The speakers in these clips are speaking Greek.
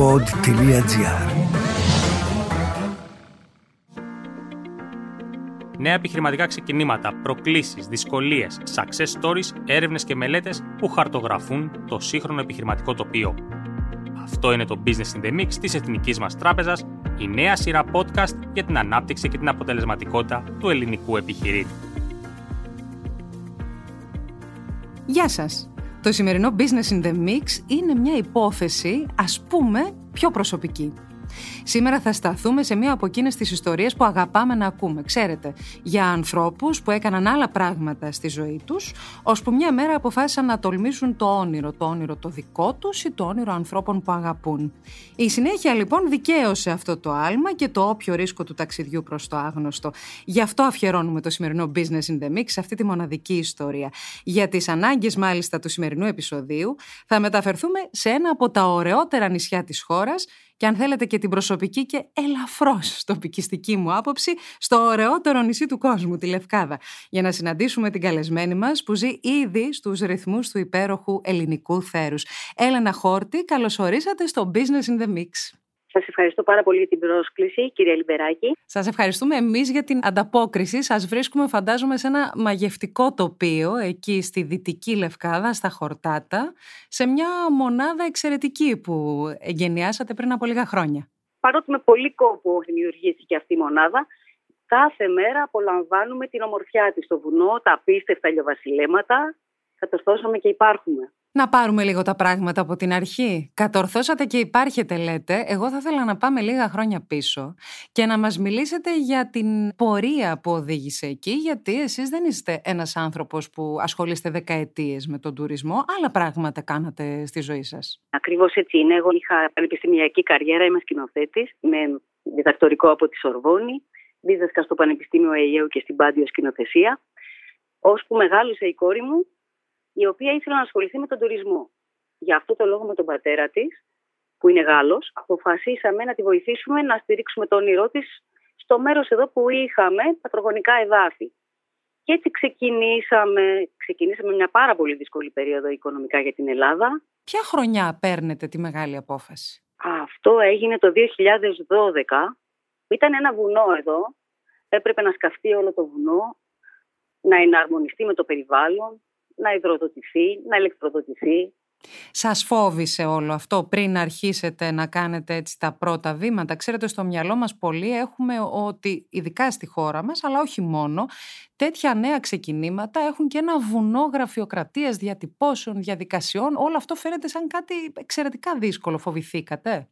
pod.gr Νέα επιχειρηματικά ξεκινήματα, προκλήσεις, δυσκολίες, success stories, έρευνες και μελέτες που χαρτογραφούν το σύγχρονο επιχειρηματικό τοπίο. Αυτό είναι το Business in the Mix της Εθνικής μας Τράπεζας, η νέα σειρά podcast για την ανάπτυξη και την αποτελεσματικότητα του ελληνικού επιχειρήτη. Γεια σας! Το σημερινό Business in the Mix είναι μια υπόθεση, ας πούμε, πιο προσωπική. Σήμερα θα σταθούμε σε μία από εκείνες τις ιστορίες που αγαπάμε να ακούμε. Ξέρετε, για ανθρώπους που έκαναν άλλα πράγματα στη ζωή τους, ώσπου μια μέρα αποφάσισαν να τολμήσουν το όνειρο, το όνειρο το δικό τους ή το όνειρο ανθρώπων που αγαπούν. Η συνέχεια λοιπόν δικαίωσε αυτό το άλμα και το όποιο ρίσκο του ταξιδιού προς το άγνωστο. Γι' αυτό αφιερώνουμε το σημερινό Business in the Mix σε αυτή τη μοναδική ιστορία. Για τις ανάγκες μάλιστα του σημερινού επεισοδίου θα μεταφερθούμε σε ένα από τα ωραιότερα νησιά της χώρας και αν θέλετε και την προσωπική και ελαφρώς τοπικιστική μου άποψη στο ωραιότερο νησί του κόσμου, τη Λευκάδα, για να συναντήσουμε την καλεσμένη μας που ζει ήδη στους ρυθμούς του υπέροχου ελληνικού θέρους. Έλενα Χόρτη, καλωσορίσατε στο Business in the Mix. Σας ευχαριστώ πάρα πολύ για την πρόσκληση, κυρία Λιμπεράκη. Σας ευχαριστούμε εμείς για την ανταπόκριση. Σας βρίσκουμε, φαντάζομαι, σε ένα μαγευτικό τοπίο, εκεί στη Δυτική Λευκάδα, στα Χορτάτα, σε μια μονάδα εξαιρετική που εγκαινιάσατε πριν από λίγα χρόνια. Παρότι με πολύ κόπο δημιουργήθηκε αυτή η μονάδα, κάθε μέρα απολαμβάνουμε την ομορφιά της στο βουνό, τα απίστευτα λιοβασιλέματα, κατορθώσαμε και υπάρχουμε. Να πάρουμε λίγο τα πράγματα από την αρχή. Κατορθώσατε και υπάρχετε λέτε. Εγώ θα ήθελα να πάμε λίγα χρόνια πίσω και να μας μιλήσετε για την πορεία που οδήγησε εκεί, γιατί εσείς δεν είστε ένας άνθρωπος που ασχολείστε δεκαετίες με τον τουρισμό, άλλα πράγματα κάνατε στη ζωή σας. Ακριβώς έτσι είναι. Εγώ είχα πανεπιστημιακή καριέρα, είμαι σκηνοθέτης με διδακτορικό από τη Σορβόνη, δίδασκα στο Πανεπιστήμιο Αιγαίου και στην Πάντιο σκηνοθεσία. Ώσπου μεγάλωσε η κόρη μου η οποία ήθελε να ασχοληθεί με τον τουρισμό. Για αυτό το λόγο με τον πατέρα της, που είναι Γάλλος, αποφασίσαμε να τη βοηθήσουμε να στηρίξουμε το όνειρό της στο μέρος εδώ που είχαμε πατρογονικά εδάφη. Και έτσι ξεκινήσαμε, ξεκινήσαμε μια πάρα πολύ δύσκολη περίοδο οικονομικά για την Ελλάδα. Ποια χρονιά παίρνετε τη μεγάλη απόφαση; Αυτό έγινε το 2012. Ήταν ένα βουνό εδώ. Έπρεπε να σκαφτεί όλο το βουνό, να εναρμονιστεί με το περιβάλλον, να υδροδοτηθεί, να ηλεκτροδοτηθεί. Σας φόβησε όλο αυτό πριν αρχίσετε να κάνετε έτσι τα πρώτα βήματα; Ξέρετε, στο μυαλό μας πολλοί έχουμε ότι, ειδικά στη χώρα μας, αλλά όχι μόνο, τέτοια νέα ξεκινήματα έχουν και ένα βουνό γραφειοκρατίας, διατυπώσεων, διαδικασιών. Όλο αυτό φαίνεται σαν κάτι εξαιρετικά δύσκολο. Φοβηθήκατε;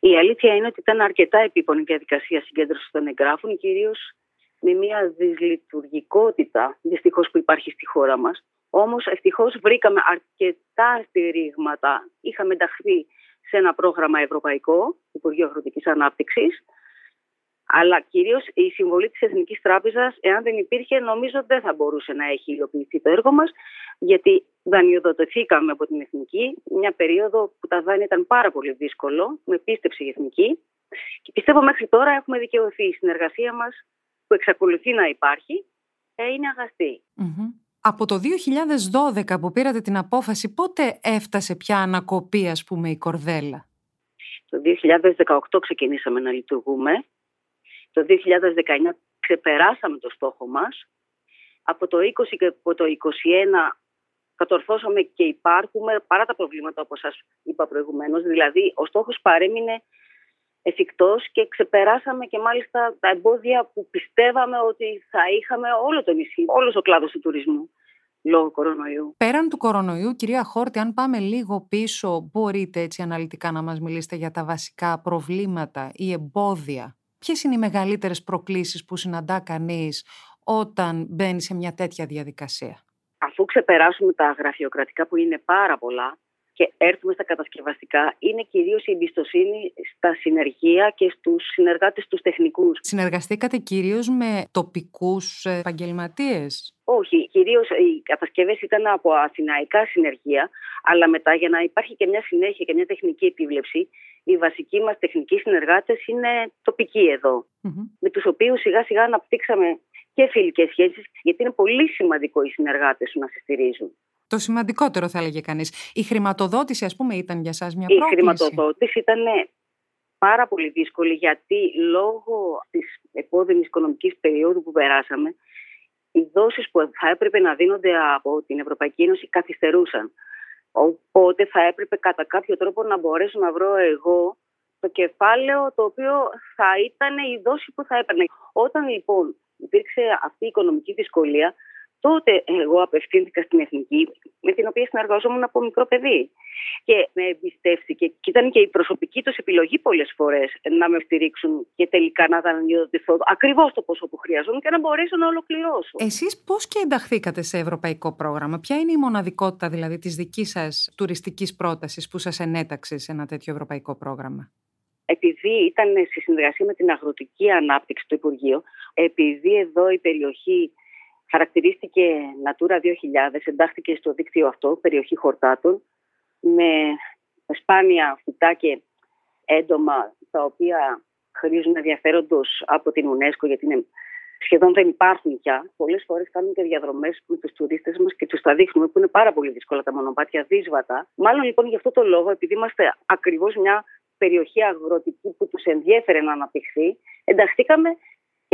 Η αλήθεια είναι ότι ήταν αρκετά επίπονη διαδικασία συγκέντρωσης των εγγράφων, κυρίως με μια δυσλειτουργικότητα δυστυχώς που υπάρχει στη χώρα μας. Όμως ευτυχώς βρήκαμε αρκετά στηρίγματα. Είχαμε ενταχθεί σε ένα πρόγραμμα ευρωπαϊκό, Υπουργείο Αγροτικής Ανάπτυξης. Αλλά κυρίως η συμβολή της Εθνικής Τράπεζας, εάν δεν υπήρχε, νομίζω δεν θα μπορούσε να έχει υλοποιηθεί το έργο μας, γιατί δανειοδοτηθήκαμε από την Εθνική μια περίοδο που τα δάνεια ήταν πάρα πολύ δύσκολο, με πίστεψη η Εθνική. Και πιστεύω μέχρι τώρα έχουμε δικαιωθεί. Η συνεργασία μας, που εξακολουθεί να υπάρχει, ε, είναι από το 2012 που πήρατε την απόφαση, πότε έφτασε πια ανακοπή, ας πούμε, η κορδέλα; Το 2018 ξεκινήσαμε να λειτουργούμε. Το 2019 ξεπεράσαμε το στόχο μας. Από το 20 και από το 21 κατορθώσαμε και υπάρχουμε παρά τα προβλήματα όπως σας είπα προηγουμένως. Δηλαδή ο στόχος παρέμεινε εφικτός και ξεπεράσαμε και μάλιστα τα εμπόδια που πιστεύαμε ότι θα είχαμε όλο το νησί, όλος ο κλάδος του τουρισμού λόγω κορονοϊού. Πέραν του κορονοϊού, κυρία Χόρτη, αν πάμε λίγο πίσω, μπορείτε έτσι αναλυτικά να μας μιλήσετε για τα βασικά προβλήματα ή εμπόδια. Ποιες είναι οι μεγαλύτερες προκλήσεις που συναντά κανείς όταν μπαίνει σε μια τέτοια διαδικασία; Αφού ξεπεράσουμε τα γραφειοκρατικά που είναι πάρα πολλά, και έρθουμε στα κατασκευαστικά είναι κυρίως η εμπιστοσύνη στα συνεργεία και στους συνεργάτες τους τεχνικούς. Συνεργαστήκατε κυρίως με τοπικούς επαγγελματίες; Όχι, κυρίως οι κατασκευές ήταν από αθηναϊκά συνεργεία, αλλά μετά για να υπάρχει και μια συνέχεια και μια τεχνική επίβλεψη, οι βασικοί μας τεχνικοί συνεργάτες είναι τοπικοί με τους οποίους σιγά σιγά αναπτύξαμε και φιλικές σχέσεις, γιατί είναι πολύ σημαντικό οι συνεργάτες σου να σε στηρίζουν. Το σημαντικότερο θα έλεγε κανείς. Η χρηματοδότηση ας πούμε ήταν για σας μια Η πρόκληση; χρηματοδότηση ήταν πάρα πολύ δύσκολη γιατί λόγω της επώδυνης οικονομικής περίοδου που περάσαμε οι δόσεις που θα έπρεπε να δίνονται από την Ευρωπαϊκή Ένωση καθυστερούσαν. Οπότε θα έπρεπε κατά κάποιο τρόπο να μπορέσω να βρω εγώ το κεφάλαιο το οποίο θα ήταν η δόση που θα έπαιρνε. Όταν λοιπόν υπήρξε αυτή η οικονομική δυσκολία, τότε εγώ απευθύνθηκα στην Εθνική, με την οποία συνεργαζόμουν από μικρό παιδί. Και με εμπιστεύτηκε. Και ήταν και η προσωπική τους επιλογή πολλές φορές να με στηρίξουν και τελικά να δανειοδοτηθώ ακριβώς το ποσό που χρειαζόμουν και να μπορέσω να ολοκληρώσω. Εσείς πώς και ενταχθήκατε σε ευρωπαϊκό πρόγραμμα, Ποια είναι η μοναδικότητα δηλαδή της δικής σας τουριστικής πρότασης που σας ενέταξε σε ένα τέτοιο ευρωπαϊκό πρόγραμμα; Επειδή ήταν σε συνεργασία με την αγροτική ανάπτυξη του Υπουργείου, επειδή εδώ η περιοχή χαρακτηρίστηκε Natura 2000, εντάχθηκε στο δίκτυο αυτό, περιοχή χορτάτων, με σπάνια φυτά και έντομα τα οποία χρήζουν ενδιαφέροντος από την UNESCO γιατί είναι, σχεδόν δεν υπάρχουν πια. Πολλές φορές κάνουμε και διαδρομές με τους τουρίστες μας και τους τα δείχνουμε που είναι πάρα πολύ δύσκολα τα μονοπάτια δύσβατα. Μάλλον λοιπόν γι' αυτό το λόγο, επειδή είμαστε ακριβώς μια περιοχή αγροτική που τους ενδιέφερε να αναπτυχθεί, ενταχθήκαμε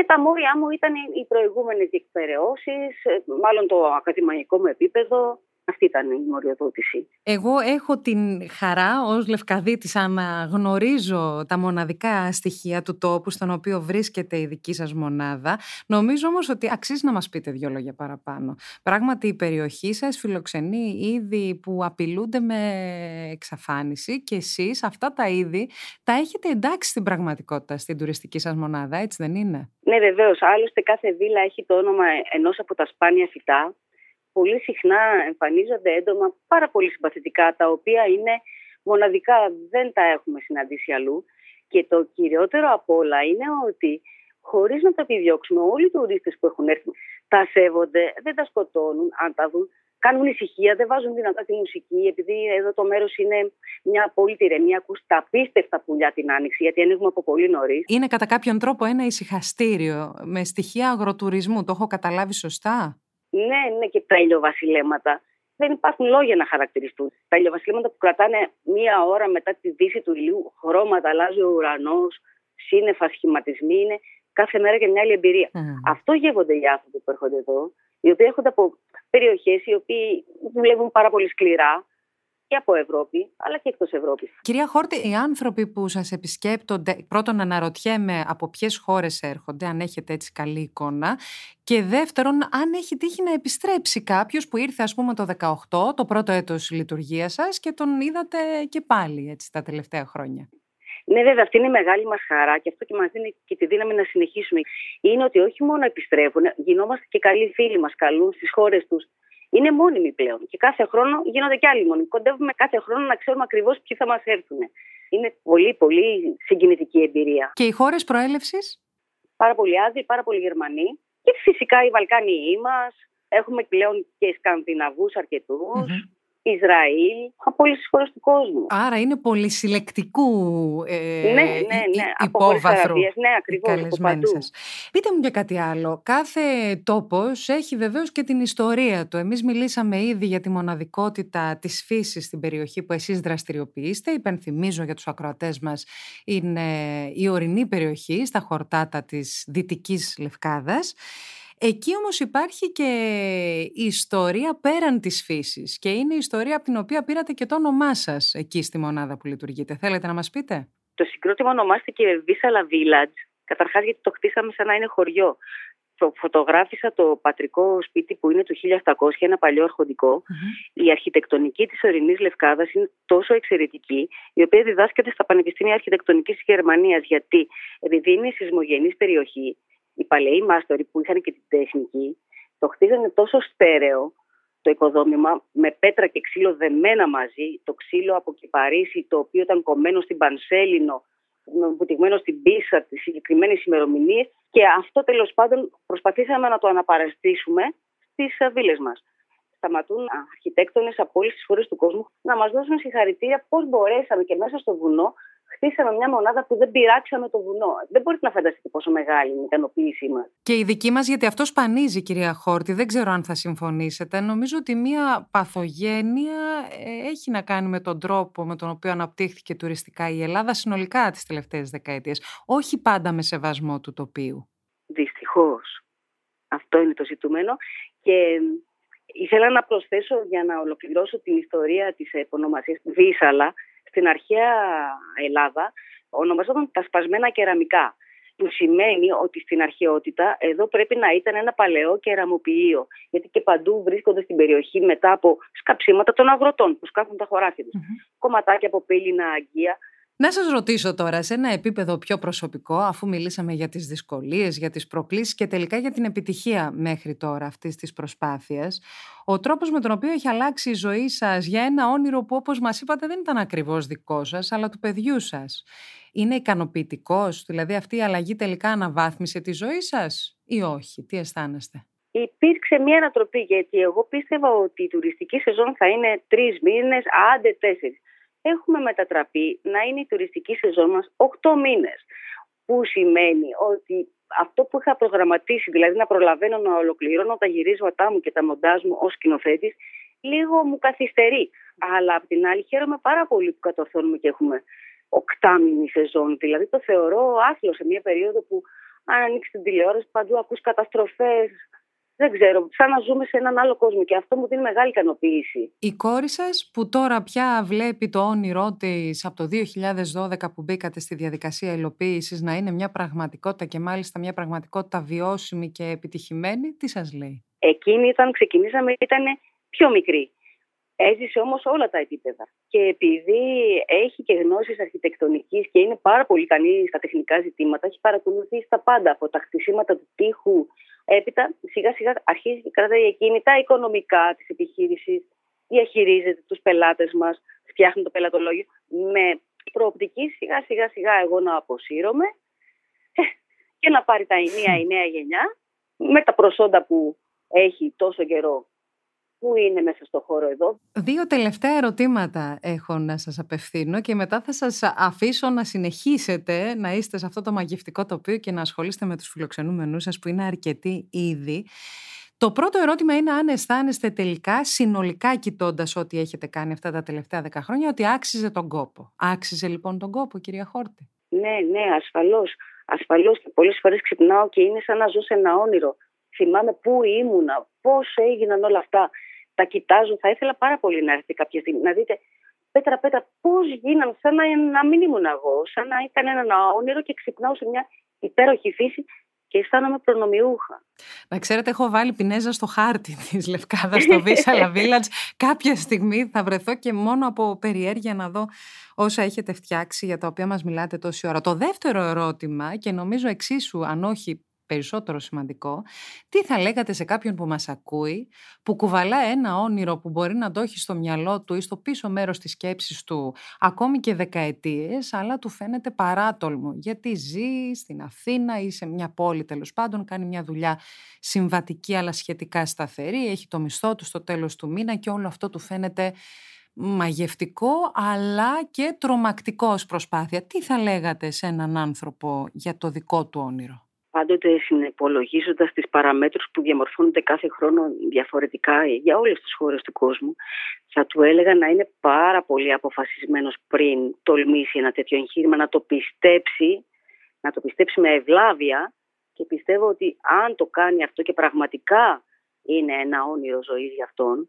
και τα μόρια μου ήταν οι προηγούμενες διεκπαιρεώσεις, ε, μάλλον το ακαδημαϊκό μου επίπεδο, αυτή ήταν η μοριοδότηση. Εγώ έχω την χαρά ως Λευκαδίτης να γνωρίζω τα μοναδικά στοιχεία του τόπου στον οποίο βρίσκεται η δική σας μονάδα. Νομίζω όμως ότι αξίζει να μας πείτε δύο λόγια παραπάνω. Πράγματι η περιοχή σας φιλοξενεί είδη που απειλούνται με εξαφάνιση και εσείς αυτά τα είδη τα έχετε εντάξει στην πραγματικότητα στην τουριστική σας μονάδα, έτσι δεν είναι; Ναι βεβαίως, άλλωστε κάθε βίλα έχει το όνομα ενός από τα σπάνια φυτά πολύ συχνά εμφανίζονται έντομα πάρα πολύ συμπαθητικά, τα οποία είναι μοναδικά, δεν τα έχουμε συναντήσει αλλού. Και το κυριότερο από όλα είναι ότι χωρίς να τα επιδιώξουμε, όλοι οι τουρίστες που έχουν έρθει τα σέβονται, δεν τα σκοτώνουν, αν τα δουν. Κάνουν ησυχία, δεν βάζουν δυνατά τη μουσική, επειδή εδώ το μέρος είναι μια απόλυτη ηρεμία. Ακούς τα απίστευτα πουλιά την άνοιξη, γιατί ανοίγουμε από πολύ νωρίς. Είναι κατά κάποιον τρόπο ένα ησυχαστήριο με στοιχεία αγροτουρισμού. Το έχω καταλάβει σωστά; Ναι, ναι, και τα ηλιοβασιλέματα. Δεν υπάρχουν λόγια να χαρακτηριστούν. Τα ηλιοβασιλέματα που κρατάνε μία ώρα μετά τη δύση του ηλίου, χρώματα, αλλάζει ο ουρανός, σύννεφα, σχηματισμοί, είναι κάθε μέρα και μια άλλη εμπειρία. Αυτό γεύονται οι άνθρωποι που έρχονται εδώ, οι οποίοι έρχονται από περιοχές οι οποίοι δουλεύουν πάρα πολύ σκληρά, και από Ευρώπη, αλλά και εκτός Ευρώπης. Κυρία Χόρτη, οι άνθρωποι που σας επισκέπτονται, πρώτον αναρωτιέμαι από ποιες χώρες έρχονται, αν έχετε έτσι καλή εικόνα. Και δεύτερον, αν έχει τύχει να επιστρέψει κάποιος που ήρθε, ας πούμε, το 18, το πρώτο έτος λειτουργίας σας και τον είδατε και πάλι έτσι τα τελευταία χρόνια. Ναι, βέβαια, αυτή είναι η μεγάλη μας χαρά και αυτό και μας δίνει και τη δύναμη να συνεχίσουμε. Είναι ότι όχι μόνο επιστρέφουν, γινόμαστε και καλοί φίλοι μας, καλούν στις χώρες τους είναι μόνιμοι πλέον. Και κάθε χρόνο γίνονται και άλλοι μόνιμοι. Κοντεύουμε κάθε χρόνο να ξέρουμε ακριβώς ποιοι θα μας έρθουν. Είναι πολύ, πολύ συγκινητική εμπειρία. Και οι χώρες προέλευσης; Πάρα πολλοί Άδειοι, πάρα πολλοί Γερμανοί. Και φυσικά οι Βαλκάνοι μα. Έχουμε πλέον και Σκανδιναβούς Ισραήλ, από όλε τι χώρες του κόσμου. Άρα είναι πολυσυλλεκτικού ε, ναι, ναι, ναι, υπόβαθρου ναι, ακριβώς, σας. Πείτε μου και κάτι άλλο. Κάθε τόπος έχει βεβαίως και την ιστορία του. Εμείς μιλήσαμε ήδη για τη μοναδικότητα της φύσης στην περιοχή που εσείς δραστηριοποιείστε. Υπενθυμίζω για τους ακροατές μας είναι η ορεινή περιοχή στα χορτάτα της Δυτικής Λευκάδας. Εκεί όμως υπάρχει και η ιστορία πέραν της φύσης και είναι η ιστορία από την οποία πήρατε και το όνομά σας εκεί στη μονάδα που λειτουργείτε. Θέλετε να μας πείτε; Το συγκρότημα ονομάστηκε Vissala Village, καταρχάς γιατί το χτίσαμε σαν να είναι χωριό. Το φωτογράφησα το πατρικό σπίτι που είναι του 1700, ένα παλιό Η αρχιτεκτονική της ορεινής Λευκάδας είναι τόσο εξαιρετική, η οποία διδάσκεται στα Πανεπιστήμια Αρχιτεκτονικής της Γερμανίας, γιατί επειδή είναι σεισμογενής περιοχή, οι παλαιοί μάστοροι που είχαν και την τεχνική το χτίζανε τόσο στέρεο το οικοδόμημα με πέτρα και ξύλο δεμένα μαζί, το ξύλο από Κυπαρίσι το οποίο ήταν κομμένο στην Πανσέλινο, βουτυγμένο στην πίσα τη συγκεκριμένη ημερομηνίες και αυτό τέλος πάντων προσπαθήσαμε να το αναπαραστήσουμε στις βίλε μας. Σταματούν αρχιτέκτονες από όλες τις χώρες του κόσμου να μας δώσουν συγχαρητήρια πώς μπορέσαμε και μέσα στο βουνό χτίσαμε μια μονάδα που δεν πειράξαμε το βουνό. Δεν μπορείτε να φανταστείτε πόσο μεγάλη είναι η ικανοποίησή μας. Και η δική μας, γιατί αυτό σπανίζει, κυρία Χόρτη, δεν ξέρω αν θα συμφωνήσετε. Νομίζω ότι μια παθογένεια ε, έχει να κάνει με τον τρόπο με τον οποίο αναπτύχθηκε τουριστικά η Ελλάδα συνολικά τις τελευταίες δεκαετίες. Όχι πάντα με σεβασμό του τοπίου. Δυστυχώς. Αυτό είναι το ζητούμενο. Και ήθελα να προσθέσω για να ολοκληρώσω την ιστορία της επωνομασίας Βίσαλα στην αρχαία Ελλάδα ονομαζόταν τα σπασμένα κεραμικά που σημαίνει ότι στην αρχαιότητα εδώ πρέπει να ήταν ένα παλαιό κεραμοποιείο. Γιατί και παντού βρίσκονται στην περιοχή μετά από σκαψίματα των αγροτών που σκάφουν τα χωράφια τους. Κομματάκια από πύληνα αγγεία να σας ρωτήσω τώρα σε ένα επίπεδο πιο προσωπικό, αφού μιλήσαμε για τις δυσκολίες, για τις προκλήσεις και τελικά για την επιτυχία μέχρι τώρα αυτής της προσπάθειας, ο τρόπος με τον οποίο έχει αλλάξει η ζωή σας για ένα όνειρο που όπως μας είπατε δεν ήταν ακριβώς δικό σας, αλλά του παιδιού σας. Είναι ικανοποιητικός, δηλαδή αυτή η αλλαγή τελικά αναβάθμισε τη ζωή σας ή όχι, τι αισθάνεστε; Υπήρξε μια ανατροπή γιατί εγώ πίστευα ότι η τουριστική σεζόν θα είναι τρεις μήνες, άντε τέσσερις έχουμε μετατραπεί να είναι η τουριστική σεζόν μας 8 μήνες. Που σημαίνει ότι αυτό που είχα προγραμματίσει, δηλαδή να προλαβαίνω να ολοκληρώνω τα γυρίσματά μου και τα μοντάζ μου ως σκηνοθέτης, λίγο μου καθυστερεί. Αλλά απ' την άλλη χαίρομαι πάρα πολύ που κατορθώνουμε και έχουμε οκτάμινη σεζόν. Δηλαδή το θεωρώ άθλος σε μια περίοδο που αν ανοίξεις την τηλεόραση παντού ακούς καταστροφές, δεν ξέρω, σαν να ζούμε σε έναν άλλο κόσμο και αυτό μου δίνει μεγάλη ικανοποίηση. Η κόρη σας που τώρα πια βλέπει το όνειρό της από το 2012 που μπήκατε στη διαδικασία υλοποίησης να είναι μια πραγματικότητα και μάλιστα μια πραγματικότητα βιώσιμη και επιτυχημένη, τι σας λέει; Εκείνη όταν ξεκινήσαμε ήταν πιο μικρή. Έζησε όμως όλα τα επίπεδα. Και επειδή έχει και γνώσεις αρχιτεκτονικής και είναι πάρα πολύ καλή στα τεχνικά ζητήματα, έχει παρακολουθήσει τα πάντα από τα χτισήματα του τείχου. Έπειτα σιγά σιγά αρχίζει και κρατάει εκείνη τα οικονομικά της επιχείρησης, διαχειρίζεται τους πελάτες μας, φτιάχνει το πελατολόγιο. Με προοπτική σιγά σιγά σιγά εγώ να αποσύρωμαι ε, και να πάρει τα ενία η νέα γενιά με τα προσόντα που έχει τόσο καιρό Πού είναι μέσα στο χώρο εδώ; Δύο τελευταία ερωτήματα έχω να σας απευθύνω και μετά θα σας αφήσω να συνεχίσετε να είστε σε αυτό το μαγευτικό τοπίο και να ασχολείστε με τους φιλοξενούμενους σας που είναι αρκετοί ήδη. Το πρώτο ερώτημα είναι αν αισθάνεστε τελικά, συνολικά κοιτώντας ό,τι έχετε κάνει αυτά τα τελευταία δέκα χρόνια, ότι άξιζε τον κόπο. Άξιζε λοιπόν τον κόπο, κυρία Χόρτη; Ναι, ναι, ασφαλώς. Ασφαλώς και πολλές φορές ξυπνάω και είναι σαν να ζω σε ένα όνειρο. Θυμάμαι πού ήμουνα, πώς έγιναν όλα αυτά τα κοιτάζω. Θα ήθελα πάρα πολύ να έρθει κάποια στιγμή να δείτε πέτρα πέτρα πώς γίνανε, σαν να, να μην ήμουν εγώ, σαν να ήταν ένα όνειρο και ξυπνάω σε μια υπέροχη φύση και αισθάνομαι προνομιούχα. Να ξέρετε, έχω βάλει πινέζα στο χάρτη της Λευκάδας στο Vissala Village. Κάποια στιγμή θα βρεθώ και μόνο από περιέργεια να δω όσα έχετε φτιάξει για τα οποία μας μιλάτε τόση ώρα. Το δεύτερο ερώτημα, και νομίζω εξίσου, αν όχι περισσότερο σημαντικό, τι θα λέγατε σε κάποιον που μας ακούει, που κουβαλά ένα όνειρο που μπορεί να το έχει στο μυαλό του ή στο πίσω μέρος της σκέψης του ακόμη και δεκαετίες, αλλά του φαίνεται παράτολμο, γιατί ζει στην Αθήνα ή σε μια πόλη τέλος πάντων, κάνει μια δουλειά συμβατική αλλά σχετικά σταθερή, έχει το μισθό του στο τέλος του μήνα και όλο αυτό του φαίνεται μαγευτικό αλλά και τρομακτικό ως προσπάθεια. Τι θα λέγατε σε έναν άνθρωπο για το δικό του όνειρο; Πάντοτε συνυπολογίζοντας τις παραμέτρους που διαμορφώνονται κάθε χρόνο διαφορετικά για όλες τις χώρες του κόσμου, θα του έλεγα να είναι πάρα πολύ αποφασισμένος πριν τολμήσει ένα τέτοιο εγχείρημα, να το πιστέψει, να το πιστέψει με ευλάβεια και πιστεύω ότι αν το κάνει αυτό και πραγματικά είναι ένα όνειρο ζωής για αυτόν,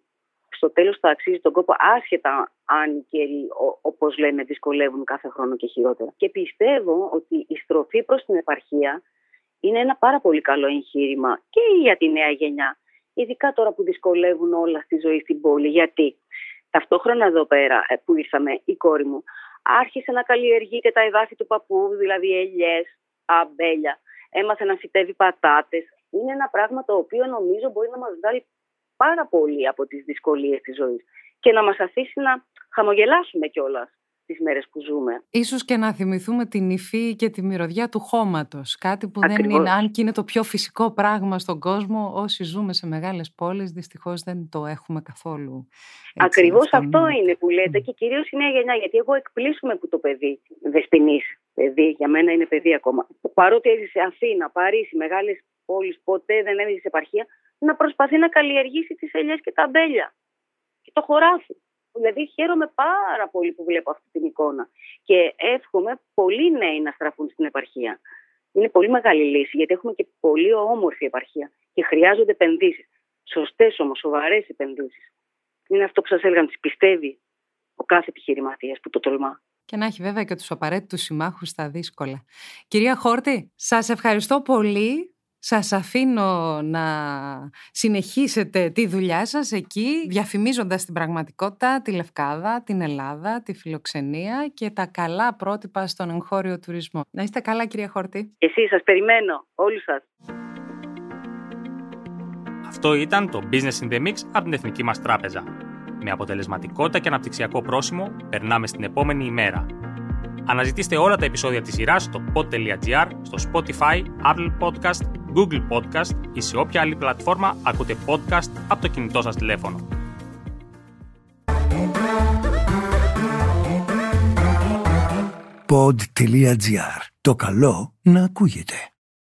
στο τέλος θα αξίζει τον κόπο άσχετα αν οι καιροί, όπως λένε, δυσκολεύουν κάθε χρόνο και χειρότερα. Και πιστεύω ότι η στροφή προς την επαρχία είναι ένα πάρα πολύ καλό εγχείρημα και για τη νέα γενιά. Ειδικά τώρα που δυσκολεύουν όλα στη ζωή στην πόλη. Γιατί ταυτόχρονα εδώ πέρα ε, που ήρθαμε, η κόρη μου άρχισε να καλλιεργεί και τα εδάφη του παππού, δηλαδή ελιές, αμπέλια. Έμαθε να φυτεύει πατάτες. Είναι ένα πράγμα το οποίο νομίζω μπορεί να μας βγάλει πάρα πολύ από τις δυσκολίες της ζωής και να μας αφήσει να χαμογελάσουμε κιόλας τις μέρες που ζούμε. Ίσως και να θυμηθούμε την υφή και τη μυρωδιά του χώματος. Κάτι που δεν είναι, αν και είναι το πιο φυσικό πράγμα στον κόσμο, όσοι ζούμε σε μεγάλες πόλεις, δυστυχώς δεν το έχουμε καθόλου. Έτσι, Ακριβώς αυτό είναι που λέτε και κυρίως η νέα γενιά, γιατί εγώ εκπλήσουμε που το παιδί δεσποινής παιδί, για μένα είναι παιδί ακόμα. Παρότι έζησε Αθήνα, Παρίσι, μεγάλες πόλεις, ποτέ δεν έζησε επαρχία, να προσπαθεί να καλλιεργήσει τις ελιές και τα μπέλια και το χωράφι. Δηλαδή χαίρομαι πάρα πολύ που βλέπω αυτή την εικόνα και εύχομαι πολλοί νέοι να στραφούν στην επαρχία. Είναι πολύ μεγάλη λύση γιατί έχουμε και πολύ όμορφη επαρχία και χρειάζονται επενδύσεις. Σωστές όμως, σοβαρές επενδύσεις. Είναι αυτό που σας έλεγα, τις πιστεύει ο κάθε επιχειρηματίας που το τολμά. Και να έχει βέβαια και τους απαραίτητους συμμάχους στα δύσκολα. Κυρία Χόρτη, σας ευχαριστώ πολύ σας αφήνω να συνεχίσετε τη δουλειά σας εκεί, διαφημίζοντας την πραγματικότητα, τη Λευκάδα, την Ελλάδα, τη φιλοξενία και τα καλά πρότυπα στον εγχώριο τουρισμό. Να είστε καλά κυρία Χόρτη. Εσύ σας περιμένω, όλους σας. Αυτό ήταν το Business in the Mix από την Εθνική μας Τράπεζα. Με αποτελεσματικότητα και αναπτυξιακό πρόσημο, περνάμε στην επόμενη ημέρα – Αναζητήστε όλα τα επεισόδια της σειράς στο pod.gr, στο Spotify, Apple Podcast, Google Podcast ή σε όποια άλλη πλατφόρμα ακούτε podcast από το κινητό σας τηλέφωνο. Pod.gr. Το καλό να ακούγεται.